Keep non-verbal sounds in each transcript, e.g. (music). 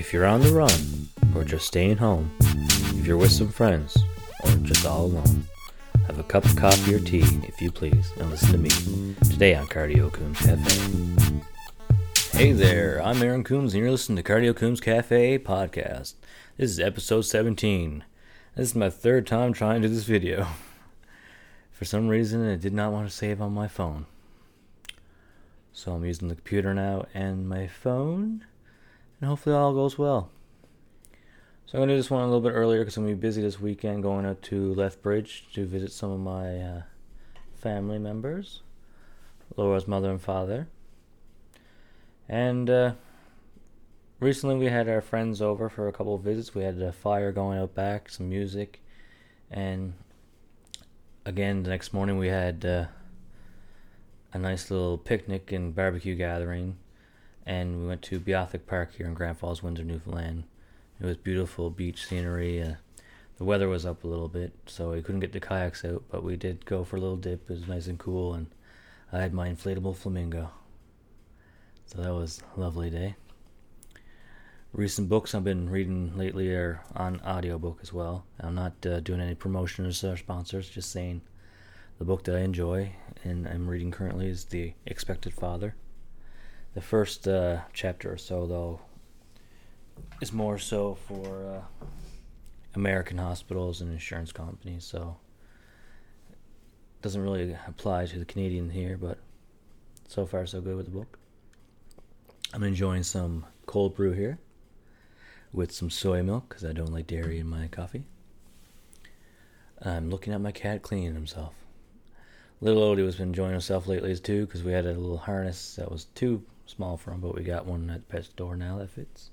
If you're on the run, or just staying home, if you're with some friends, or just all alone, have a cup of coffee or tea, if you please, and listen to me today on Cardio Coombs Cafe. Hey there, I'm Aaron Coombs, and you're listening to Cardio Coombs Cafe podcast. This is episode 17. This is my third time trying to do this video. For some reason, it did not want to save on my phone. So I'm using the computer now and my phone, and hopefully all goes well. So I'm to do this one a little bit earlier because I'm to be busy this weekend going out to Lethbridge to visit some of my uh, family members, Laura's mother and father. And uh, recently we had our friends over for a couple of visits. We had a fire going out back, some music, and again the next morning we had uh, a nice little picnic and barbecue gathering, and we went to Beothuk Park here in Grand Falls, Windsor, Newfoundland. It was beautiful beach scenery. Uh, the weather was up a little bit, so we couldn't get the kayaks out, but we did go for a little dip. It was nice and cool, and I had my inflatable flamingo. So that was a lovely day. Recent books I've been reading lately are on audiobook as well. I'm not uh, doing any promotions or sponsors, just saying the book that I enjoy and I'm reading currently is The Expectant Father. The first uh, chapter or so, though, is more so for uh, American hospitals and insurance companies, so it doesn't really apply to the Canadian here, but so far so good with the book. I'm enjoying some cold brew here with some soy milk because I don't like dairy in my coffee. I'm looking at my cat cleaning himself. Little Odie has been enjoying himself lately too because we had a little harness that was too small for him, but we got one at the pet store now that fits.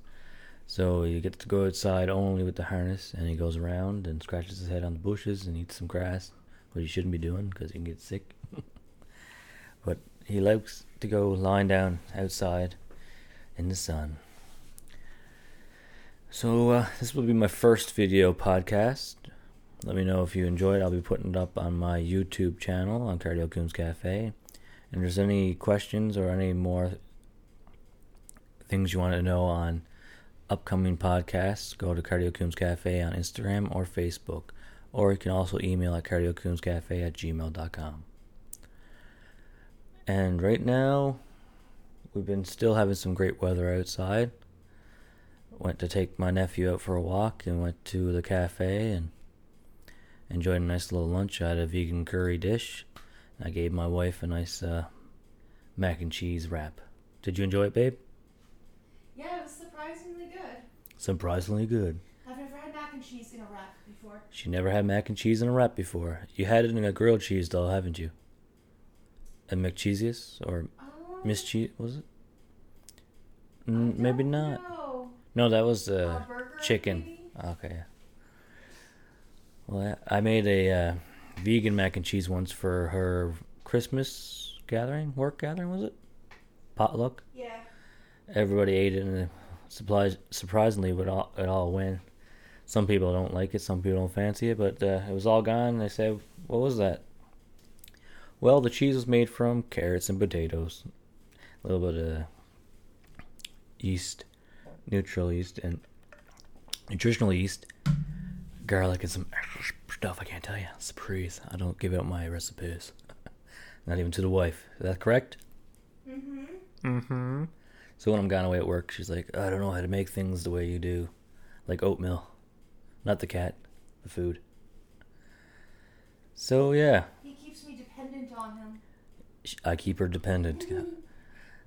So he gets to go outside only with the harness, and he goes around and scratches his head on the bushes and eats some grass, which he shouldn't be doing because he can get sick. (laughs) but he likes to go lying down outside in the sun. So uh, this will be my first video podcast. Let me know if you enjoyed. I'll be putting it up on my YouTube channel on Cardio Coombs Cafe. And if there's any questions or any more things you want to know on upcoming podcasts, go to Cardio Coombs Cafe on Instagram or Facebook. Or you can also email at cardiocoomscafe at gmail.com. And right now, we've been still having some great weather outside. Went to take my nephew out for a walk and went to the cafe and enjoyed a nice little lunch. I had a vegan curry dish. I gave my wife a nice uh, mac and cheese wrap. Did you enjoy it, babe? Yeah, it was surprisingly good. Surprisingly good. I've never had mac and cheese in a wrap before. She never had mac and cheese in a wrap before. You had it in a grilled cheese doll, haven't you? A McCheesius or Um, Miss Cheese was it? Mm, maybe don't know. No, that was A uh, chicken. maybe? Okay. Well, I made a uh, vegan mac and cheese once for her Christmas gathering, work gathering, was it? Potluck. Yeah. Everybody ate it, and it supplies, surprisingly, it all, it all went. Some people don't like it, some people don't fancy it, but uh, it was all gone. They said, "What was that?" Well, the cheese was made from carrots and potatoes, a little bit of yeast, neutral yeast, and nutritional yeast, garlic, and some stuff. I can't tell you. Surprise! I don't give out my recipes, (laughs) not even to the wife. Is that correct? Mm-hmm. Mm-hmm. So when I'm gone away at work, she's like, I don't know how to make things the way you do, like oatmeal, not the cat, the food. So yeah, He keeps me dependent on him. I keep her dependent. (laughs)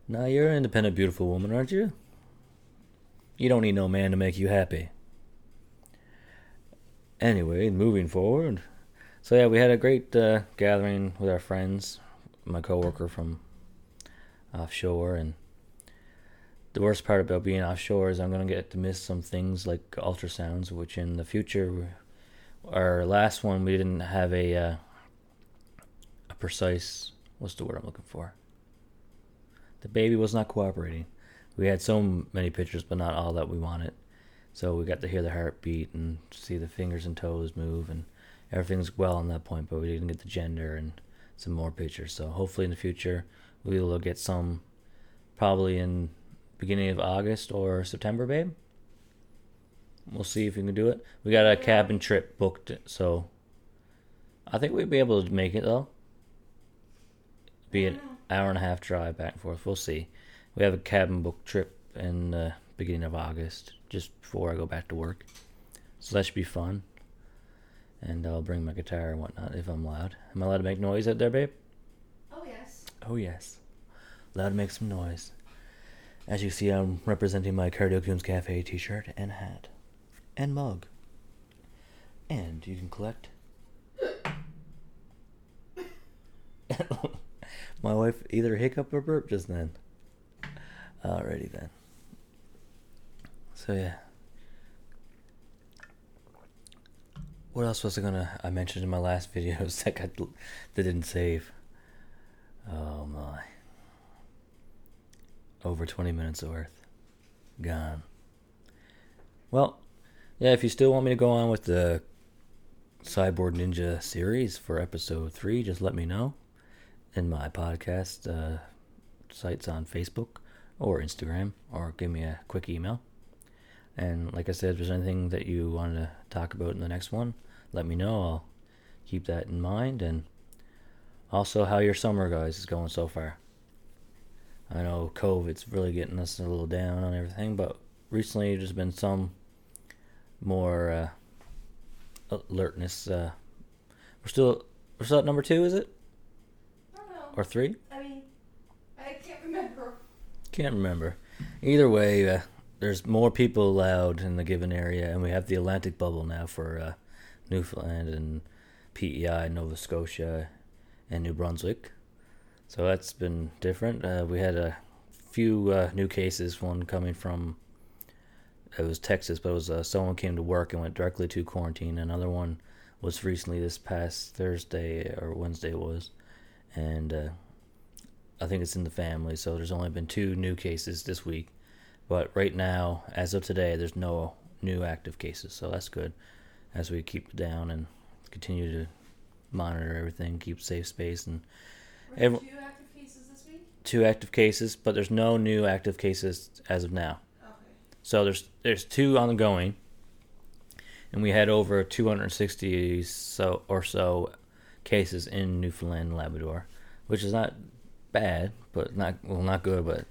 Now you're an independent, beautiful woman, aren't you? You don't need no man to make you happy. Anyway, moving forward. So yeah, we had a great uh, gathering with our friends, my coworker from offshore, and the worst part about being offshore is I'm gonna get to miss some things like ultrasounds, which in the future, our last one we didn't have a uh, a precise what's the word I'm looking for. The baby was not cooperating. We had so many pictures, but not all that we wanted. So we got to hear the heartbeat and see the fingers and toes move, and everything's well on that point. But we didn't get the gender and some more pictures. So hopefully in the future we'll get some, probably in beginning of August or September, babe. We'll see if we can do it. We got a cabin trip booked, so I think we'd be able to make it though. Be an hour and a half drive back and forth. We'll see. We have a cabin book trip in the beginning of August, just before I go back to work. So that should be fun. And I'll bring my guitar and whatnot if I'm loud. Am I allowed to make noise out there, babe? Oh yes. Oh yes. Allowed to make some noise. As you see, I'm representing my Cardio Coombs Cafe t-shirt and hat. And mug. And you can collect... (coughs) my wife either hiccup or burp just then. Alrighty then. So yeah. What else was I gonna? I mentioned in my last (laughs) videos that got that didn't save. Oh my. Over twenty minutes worth. Gone. Well, yeah. If you still want me to go on with the Cyborg Ninja series for episode three, just let me know. In my podcast uh, sites on Facebook or Instagram, or give me a quick email. And like I said, if there's anything that you want to talk about in the next one, let me know. I'll keep that in mind. And also, how your summer, guys, is going so far. I know COVID's really getting us a little down on everything, but recently there's been some more uh, alertness. Uh, we're still we're still at number two, is it I don't know. or three? I mean, I can't remember. Can't remember. Either way, uh, there's more people allowed in the given area, and we have the Atlantic bubble now for uh, Newfoundland and PEI, Nova Scotia, and New Brunswick. So that's been different. Uh, we had a few uh, new cases. One coming from it was Texas, but it was uh, someone came to work and went directly to quarantine. Another one was recently this past Thursday or Wednesday was, and uh, I think it's in the family. So there's only been two new cases this week, but right now, as of today, there's no new active cases. So that's good. As we keep down and continue to monitor everything, keep safe space, and Every- two active cases this week? two active cases, but there's no new active cases as of now. Okay. So there's there's two ongoing, and we had over 260 so or so cases in Newfoundland and Labrador, which is not bad, but not well not good, but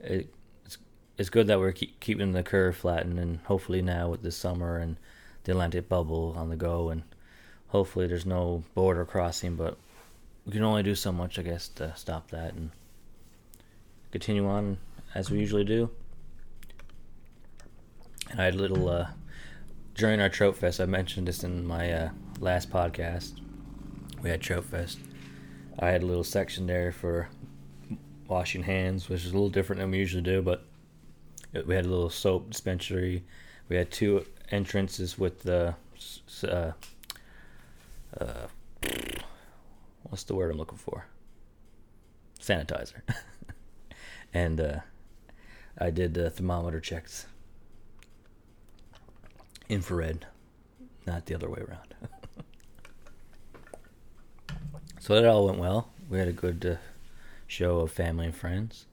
it, it's it's good that we're keep, keeping the curve flattened, and hopefully now with this summer and the Atlantic bubble on the go, and hopefully there's no border crossing, but we can only do so much, I guess, to stop that and continue on as we usually do. And I had a little uh, during our Trout Fest. I mentioned this in my uh, last podcast. We had Trout Fest. I had a little section there for washing hands, which is a little different than we usually do. But we had a little soap dispensary. We had two entrances with the uh, uh, what's the word I'm looking for? Sanitizer. (laughs) and uh, I did uh, thermometer checks. Infrared, not the other way around. (laughs) so that all went well. We had a good uh, show of family and friends.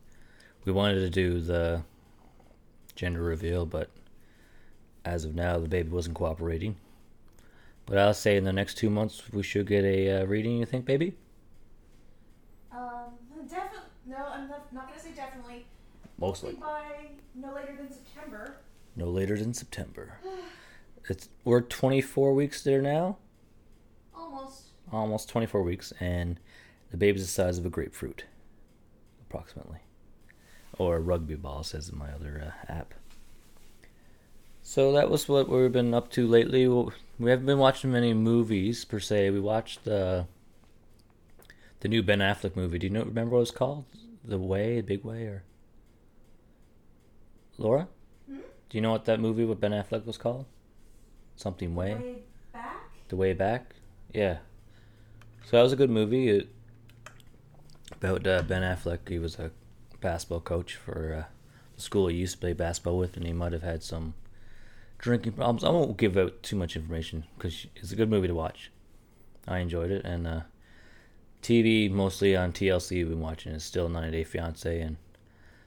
We wanted to do the gender reveal, but as of now, the baby wasn't cooperating. But I'll say in the next two months, we should get a uh, reading, you think, baby? Um, definitely. No, I'm not, not gonna say definitely. Mostly by no later than September. No later than September. (sighs) It's we're 24 weeks there now, Almost. almost 24 weeks, and the baby's the size of a grapefruit, approximately, or a rugby ball, says in my other uh, app. So that was what we've been up to lately. We haven't been watching many movies per se. We watched the the new Ben Affleck movie. Do you know remember what it's called? The Way, the Big Way, or Laura? Hmm? Do you know what that movie with Ben Affleck was called? Something Way. Way back. The Way Back? Yeah. So that was a good movie. It, about uh, Ben Affleck. He was a basketball coach for uh, the school he used to play basketball with, and he might have had some drinking problems. I won't give out too much information because it's a good movie to watch. I enjoyed it, and uh, TV mostly on TLC. We've been watching is still 90 Day Fiance, and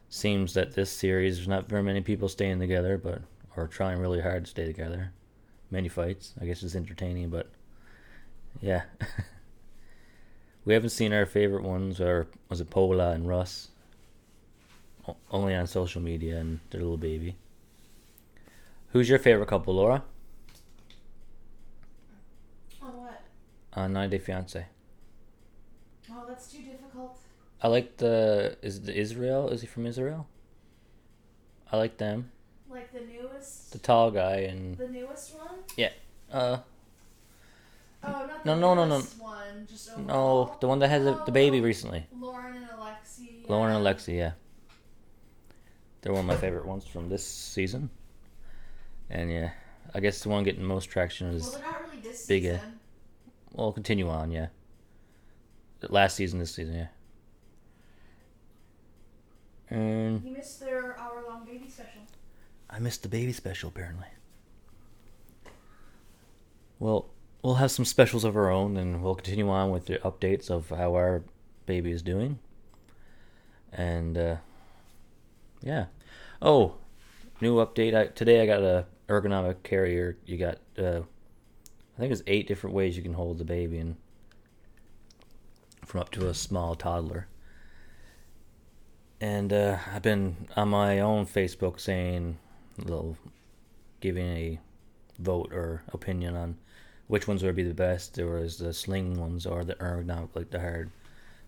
seems that this series there's not very many people staying together, but or trying really hard to stay together. Many fights. I guess it's entertaining, but yeah. (laughs) we haven't seen our favorite ones, or was it Paola and Russ? O- only on social media and their little baby. Who's your favorite couple, Laura? On what? On 90 Day Fiance. Oh, that's too difficult. I like the is the Israel. Is he from Israel? I like them. Like the newest. The tall guy and The newest one? Yeah. Uh Oh, not No, the no, no, no. newest one. Just overall. no, the one that had the, the baby Oh, recently. Loren and Alexei. Loren and. Alexei, yeah. They're one of my favorite ones from this season. And yeah, I guess the one getting most traction is not really this Big, season. well continue on, yeah. Last season, this season, yeah. And You missed their hour-long baby special. I missed the baby special apparently. Well, we'll have some specials of our own and we'll continue on with the updates of how our baby is doing. And uh yeah. Oh, new update. I, today I got a ergonomic carrier. You got uh I think it's 8 different ways you can hold the baby and from up to a small toddler. And uh, I've been on my own Facebook saying, little, giving a vote or opinion on which ones would be the best. There was the sling ones or the ergonomic, like the hard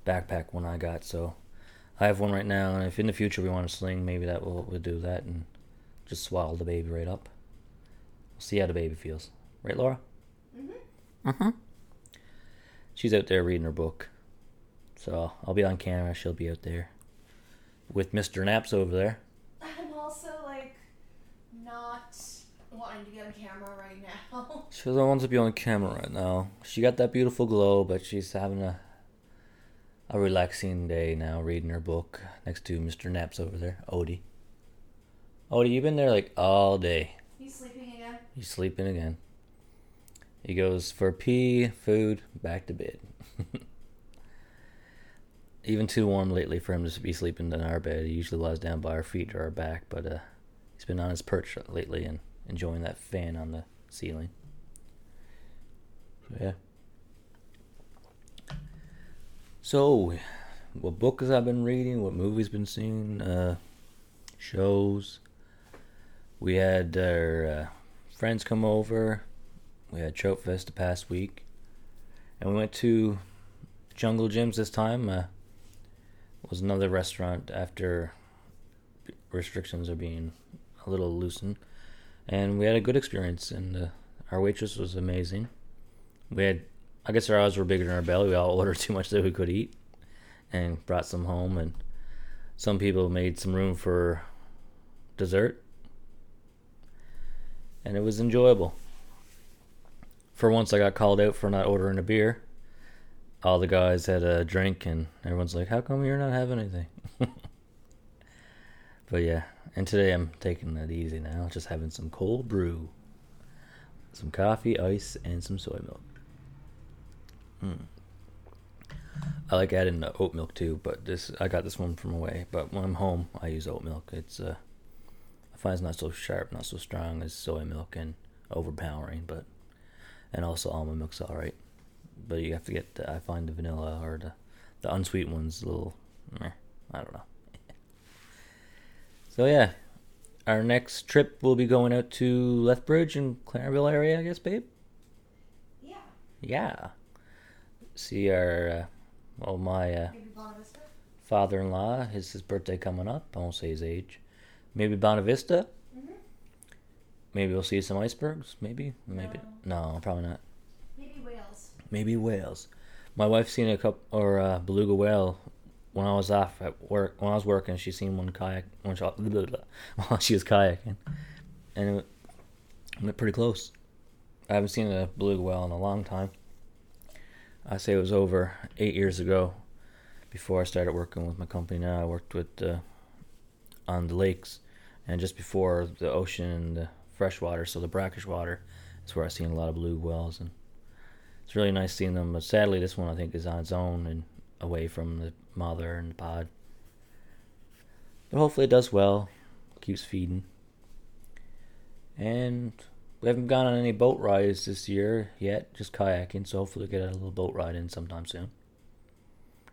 backpack one I got. So I have one right now, and if in the future we want a sling, maybe that will we'll do that and just swaddle the baby right up. We'll see how the baby feels, right, Laura? Mm-hmm. Mm-hmm. She's out there reading her book, so I'll be on camera. She'll be out there with Mr. Naps over there. I'm also like not wanting to get on camera right now. (laughs) She doesn't want to be on camera right now. She got that beautiful glow, but she's having a a relaxing day now, reading her book next to Mr. Naps over there, Odie. Odie, you've been there like all day. He's sleeping again. He's sleeping again. He goes for pee, food, back to bed. (laughs) Even too warm lately for him to be sleeping in our bed. He usually lies down by our feet or our back, but uh, he's been on his perch lately and enjoying that fan on the ceiling. So, yeah. So, what books I've been reading, what movies been seeing, uh, shows. We had our uh, friends come over. We had Trout Fest the past week, and we went to Jungle Jim's this time. Uh, was another restaurant after restrictions are being a little loosened, and we had a good experience. And uh, our waitress was amazing. We had, I guess our eyes were bigger than our belly. We all (laughs) ordered too much that we could eat, and brought some home. And some people made some room for dessert, and it was enjoyable. For once, I got called out for not ordering a beer. All the guys had a drink, and everyone's like, "How come you're not having anything?" (laughs) but yeah, and today I'm taking it easy now, just having some cold brew, some coffee, ice, and some soy milk. Mm. I like adding the oat milk too, but this I got this one from away. But when I'm home, I use oat milk. It's uh, It's not so sharp, not so strong as soy milk, and overpowering. But and also almond milk's all right. But you have to get the, I find the vanilla or the the unsweet ones a little. Meh, I don't know. so yeah, our next trip will be going out to Lethbridge and Clarenville area, I guess, babe. Yeah. Yeah. See our, uh, well, my uh, father-in-law. His his birthday coming up. I won't say his age. Maybe Bonavista. Mm-hmm. Maybe we'll see some icebergs. Maybe. Maybe. No, probably not. Maybe whales. Maybe whales. My wife seen a couple or uh, beluga whale when I was off at work. When I was working, she seen one kayak when she, blah, blah, blah, (laughs) while she was kayaking, and it went, it went pretty close. I haven't seen a beluga whale in a long time. I say it was over eight years ago, before I started working with my company. Now I worked with uh, on the lakes, and just before the ocean and the freshwater, so the brackish water, is where I've seen a lot of beluga whales and it's really nice seeing them. But sadly, this one I think is on its own and away from the mother and the pod. But hopefully, it does well. Keeps feeding. And we haven't gone on any boat rides this year yet, just kayaking. So hopefully we'll get a little boat ride in sometime soon.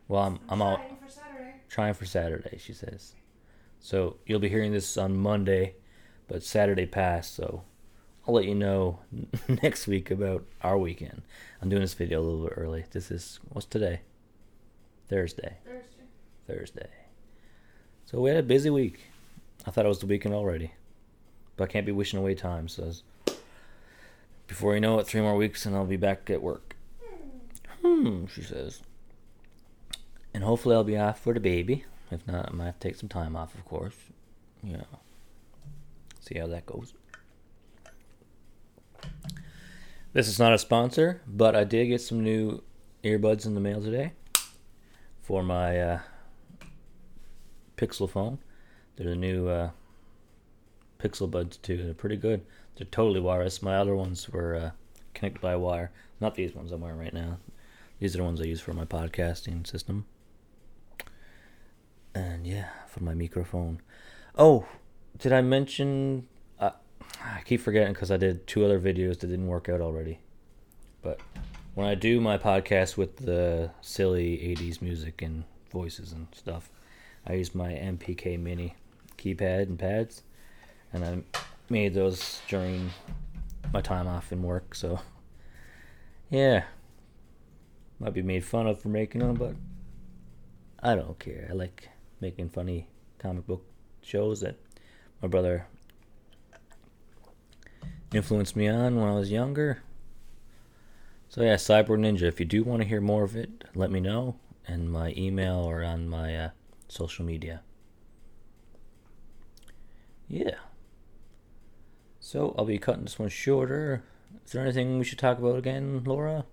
Well, I'm I'm out Trying for Saturday. trying for Saturday, she says. So you'll be hearing this on Monday, but Saturday passed, so I'll let you know (laughs) next week about our weekend. I'm doing this video a little bit early. This is what's today? Thursday. Thursday. Thursday. So we had a busy week. I thought it was the weekend already. But I can't be wishing away time, so before you know it, three more weeks and I'll be back at work. Hmm, she says. And hopefully I'll be off for the baby. If not, I might have to take some time off, of course. Yeah. See how that goes. This is not a sponsor, but I did get some new earbuds in the mail today for my uh, Pixel phone. They're the new uh, Pixel Buds 2. They're pretty good. They're totally wireless. My other ones were uh, connected by wire. Not these ones I'm wearing right now. These are the ones I use for my podcasting system. And yeah, for my microphone. Oh, did I mention? Uh, I keep forgetting because I did two other videos that didn't work out already. But when I do my podcast with the silly 80s music and voices and stuff, I use my MPK Mini keypad and pads, and I made those during my time off in work. So, (laughs) yeah, might be made fun of for making them, but I don't care. I like making funny comic book shows that my brother influenced me on when I was younger. So yeah, Cyber Ninja. If you do want to hear more of it, let me know in my email or on my uh, social media. Yeah. So I'll be cutting this one shorter. Is there anything we should talk about again, Laura?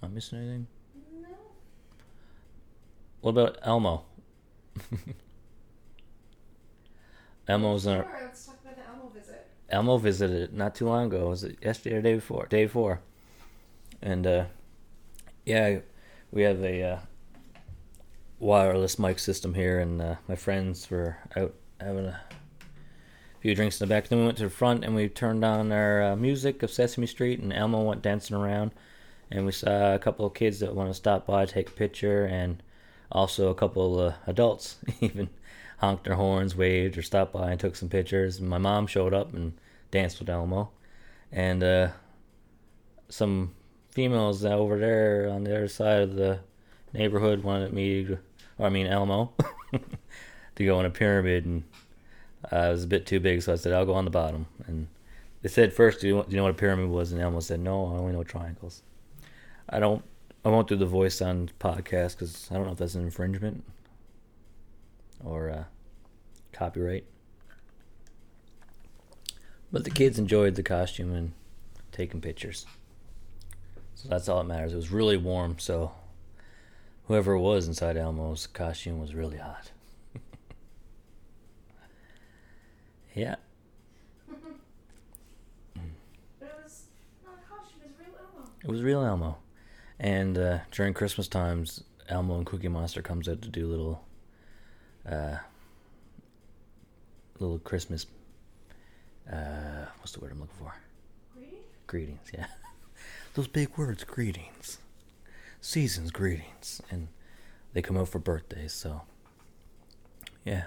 Am I missing anything? No. What about Elmo? (laughs) Elmo's in our, Sure, let's talk about the Elmo visit. Elmo visited not too long ago. Was it yesterday or day before? Day before. And uh, yeah, we have a uh, wireless mic system here, and uh, my friends were out having a few drinks in the back. Then we went to the front and we turned on our uh, music of Sesame Street, and Elmo went dancing around. And we saw a couple of kids that want to stop by, take a picture, and also a couple uh, adults (laughs) even honked their horns, waved, or stopped by and took some pictures. And my mom showed up and danced with Elmo, and uh, some females over there on the other side of the neighborhood wanted me, to, or I mean Elmo, (laughs) to go in a pyramid, and uh, was a bit too big, so I said I'll go on the bottom. And they said first, do you, do you know what a pyramid was? And Elmo said, No, I only know triangles. I don't. I won't do the voice on podcast because I don't know if that's an infringement or uh, copyright. But the kids enjoyed the costume and taking pictures. So that's all that matters. It was really warm, so whoever it was inside Elmo's costume was really hot. (laughs) yeah. (laughs) But it was not a costume, it was real Elmo. It was real Elmo. And uh, during Christmas times, Elmo and Cookie Monster comes out to do little, uh, little Christmas. Uh, what's the word I'm looking for? Greedy? Greetings, yeah. (laughs) Those big words, greetings, seasons, greetings, and they come out for birthdays. So, yeah,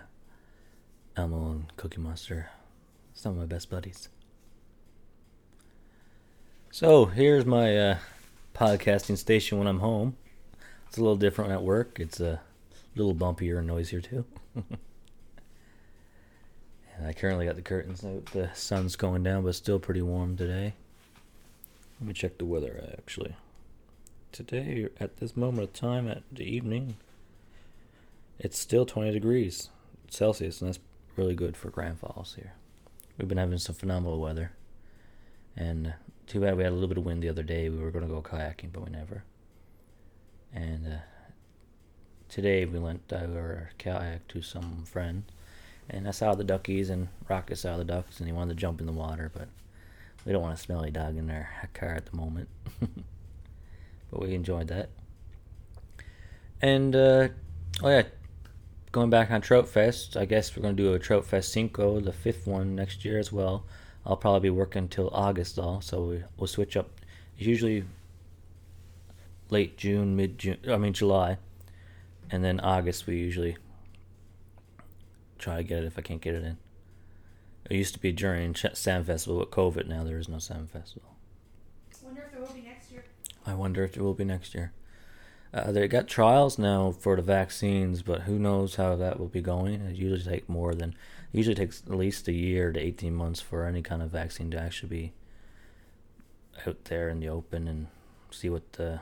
Elmo and Cookie Monster, some of my best buddies. So here's my uh, podcasting station when I'm home. It's a little different at work. It's a little bumpier and noisier too. (laughs) and I currently got the curtains out. The sun's going down, but still pretty warm today. Let me check the weather actually. Today, at this moment of time, at the evening, it's still 20 degrees Celsius, and that's really good for Grand Falls here. We've been having some phenomenal weather. And uh, too bad we had a little bit of wind the other day. We were going to go kayaking, but we never. And uh, today we lent our kayak to some friend, and I saw the duckies, and Rocket saw the ducks, and he wanted to jump in the water, but we don't want a smelly dog in our (laughs) car at the moment. (laughs) but we enjoyed that. And uh, oh yeah, going back on Trout Fest. I guess we're going to do a Trout Fest Cinco, the fifth one next year as well. I'll probably be working until August though, so we, we'll switch up. It's usually late June, mid June. I mean July, and then August we usually try to get it if I can't get it in. It used to be during Salmon Festival with COVID. Now there is no Salmon Festival. Wonder if there will be next year. I wonder if there will be next year. Uh, they got trials now for the vaccines, but who knows how that will be going? It usually takes more than, it usually takes at least a year to eighteen months for any kind of vaccine to actually be out there in the open and see what the.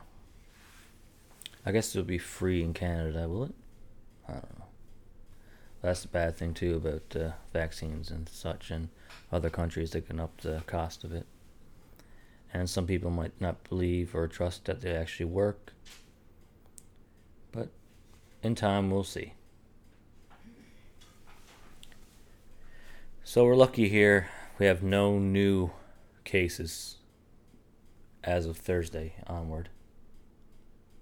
I guess it'll be free in Canada, will it? I don't know. That's the bad thing too about uh, vaccines and such, and other countries that can up the cost of it. And some people might not believe or trust that they actually work but in time, we'll see. So we're lucky here. We have no new cases as of Thursday onward.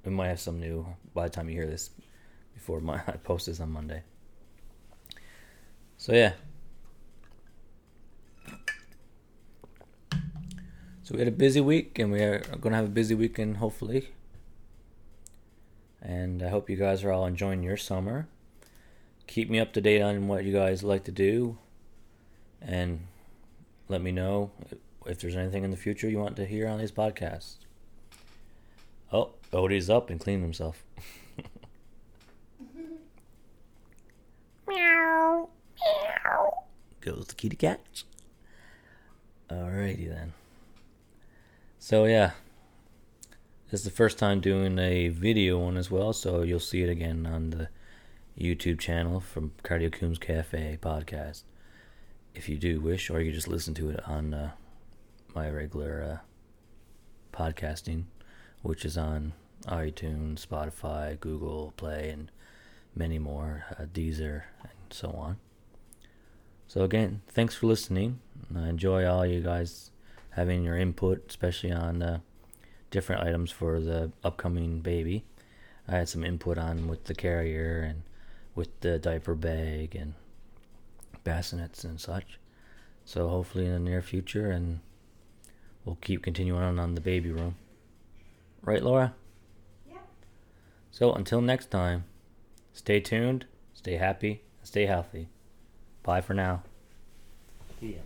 We might have some new by the time you hear this before my (laughs) I post this on Monday. So yeah. So we had a busy week and we are going to have a busy weekend hopefully. And I hope you guys are all enjoying your summer. Keep me up to date on what you guys like to do. And let me know if there's anything in the future you want to hear on these podcasts. Oh, Odie's up and cleaned himself. (laughs) meow, meow. Goes the kitty cat. Alrighty then. So yeah. This is the first time doing a video one as well, so you'll see it again on the YouTube channel from Cardio Coombs Cafe podcast. If you do wish, or you just listen to it on uh, my regular uh, podcasting, which is on iTunes, Spotify, Google Play, and many more, uh, Deezer, and so on. So again, thanks for listening. I enjoy all you guys having your input, especially on uh, different items for the upcoming baby. I had some input on with the carrier and with the diaper bag and bassinets and such. So hopefully in the near future, and we'll keep continuing on on the baby room. Right, Laura? Yeah. So until next time, stay tuned, stay happy, and stay healthy. Bye for now. Yeah.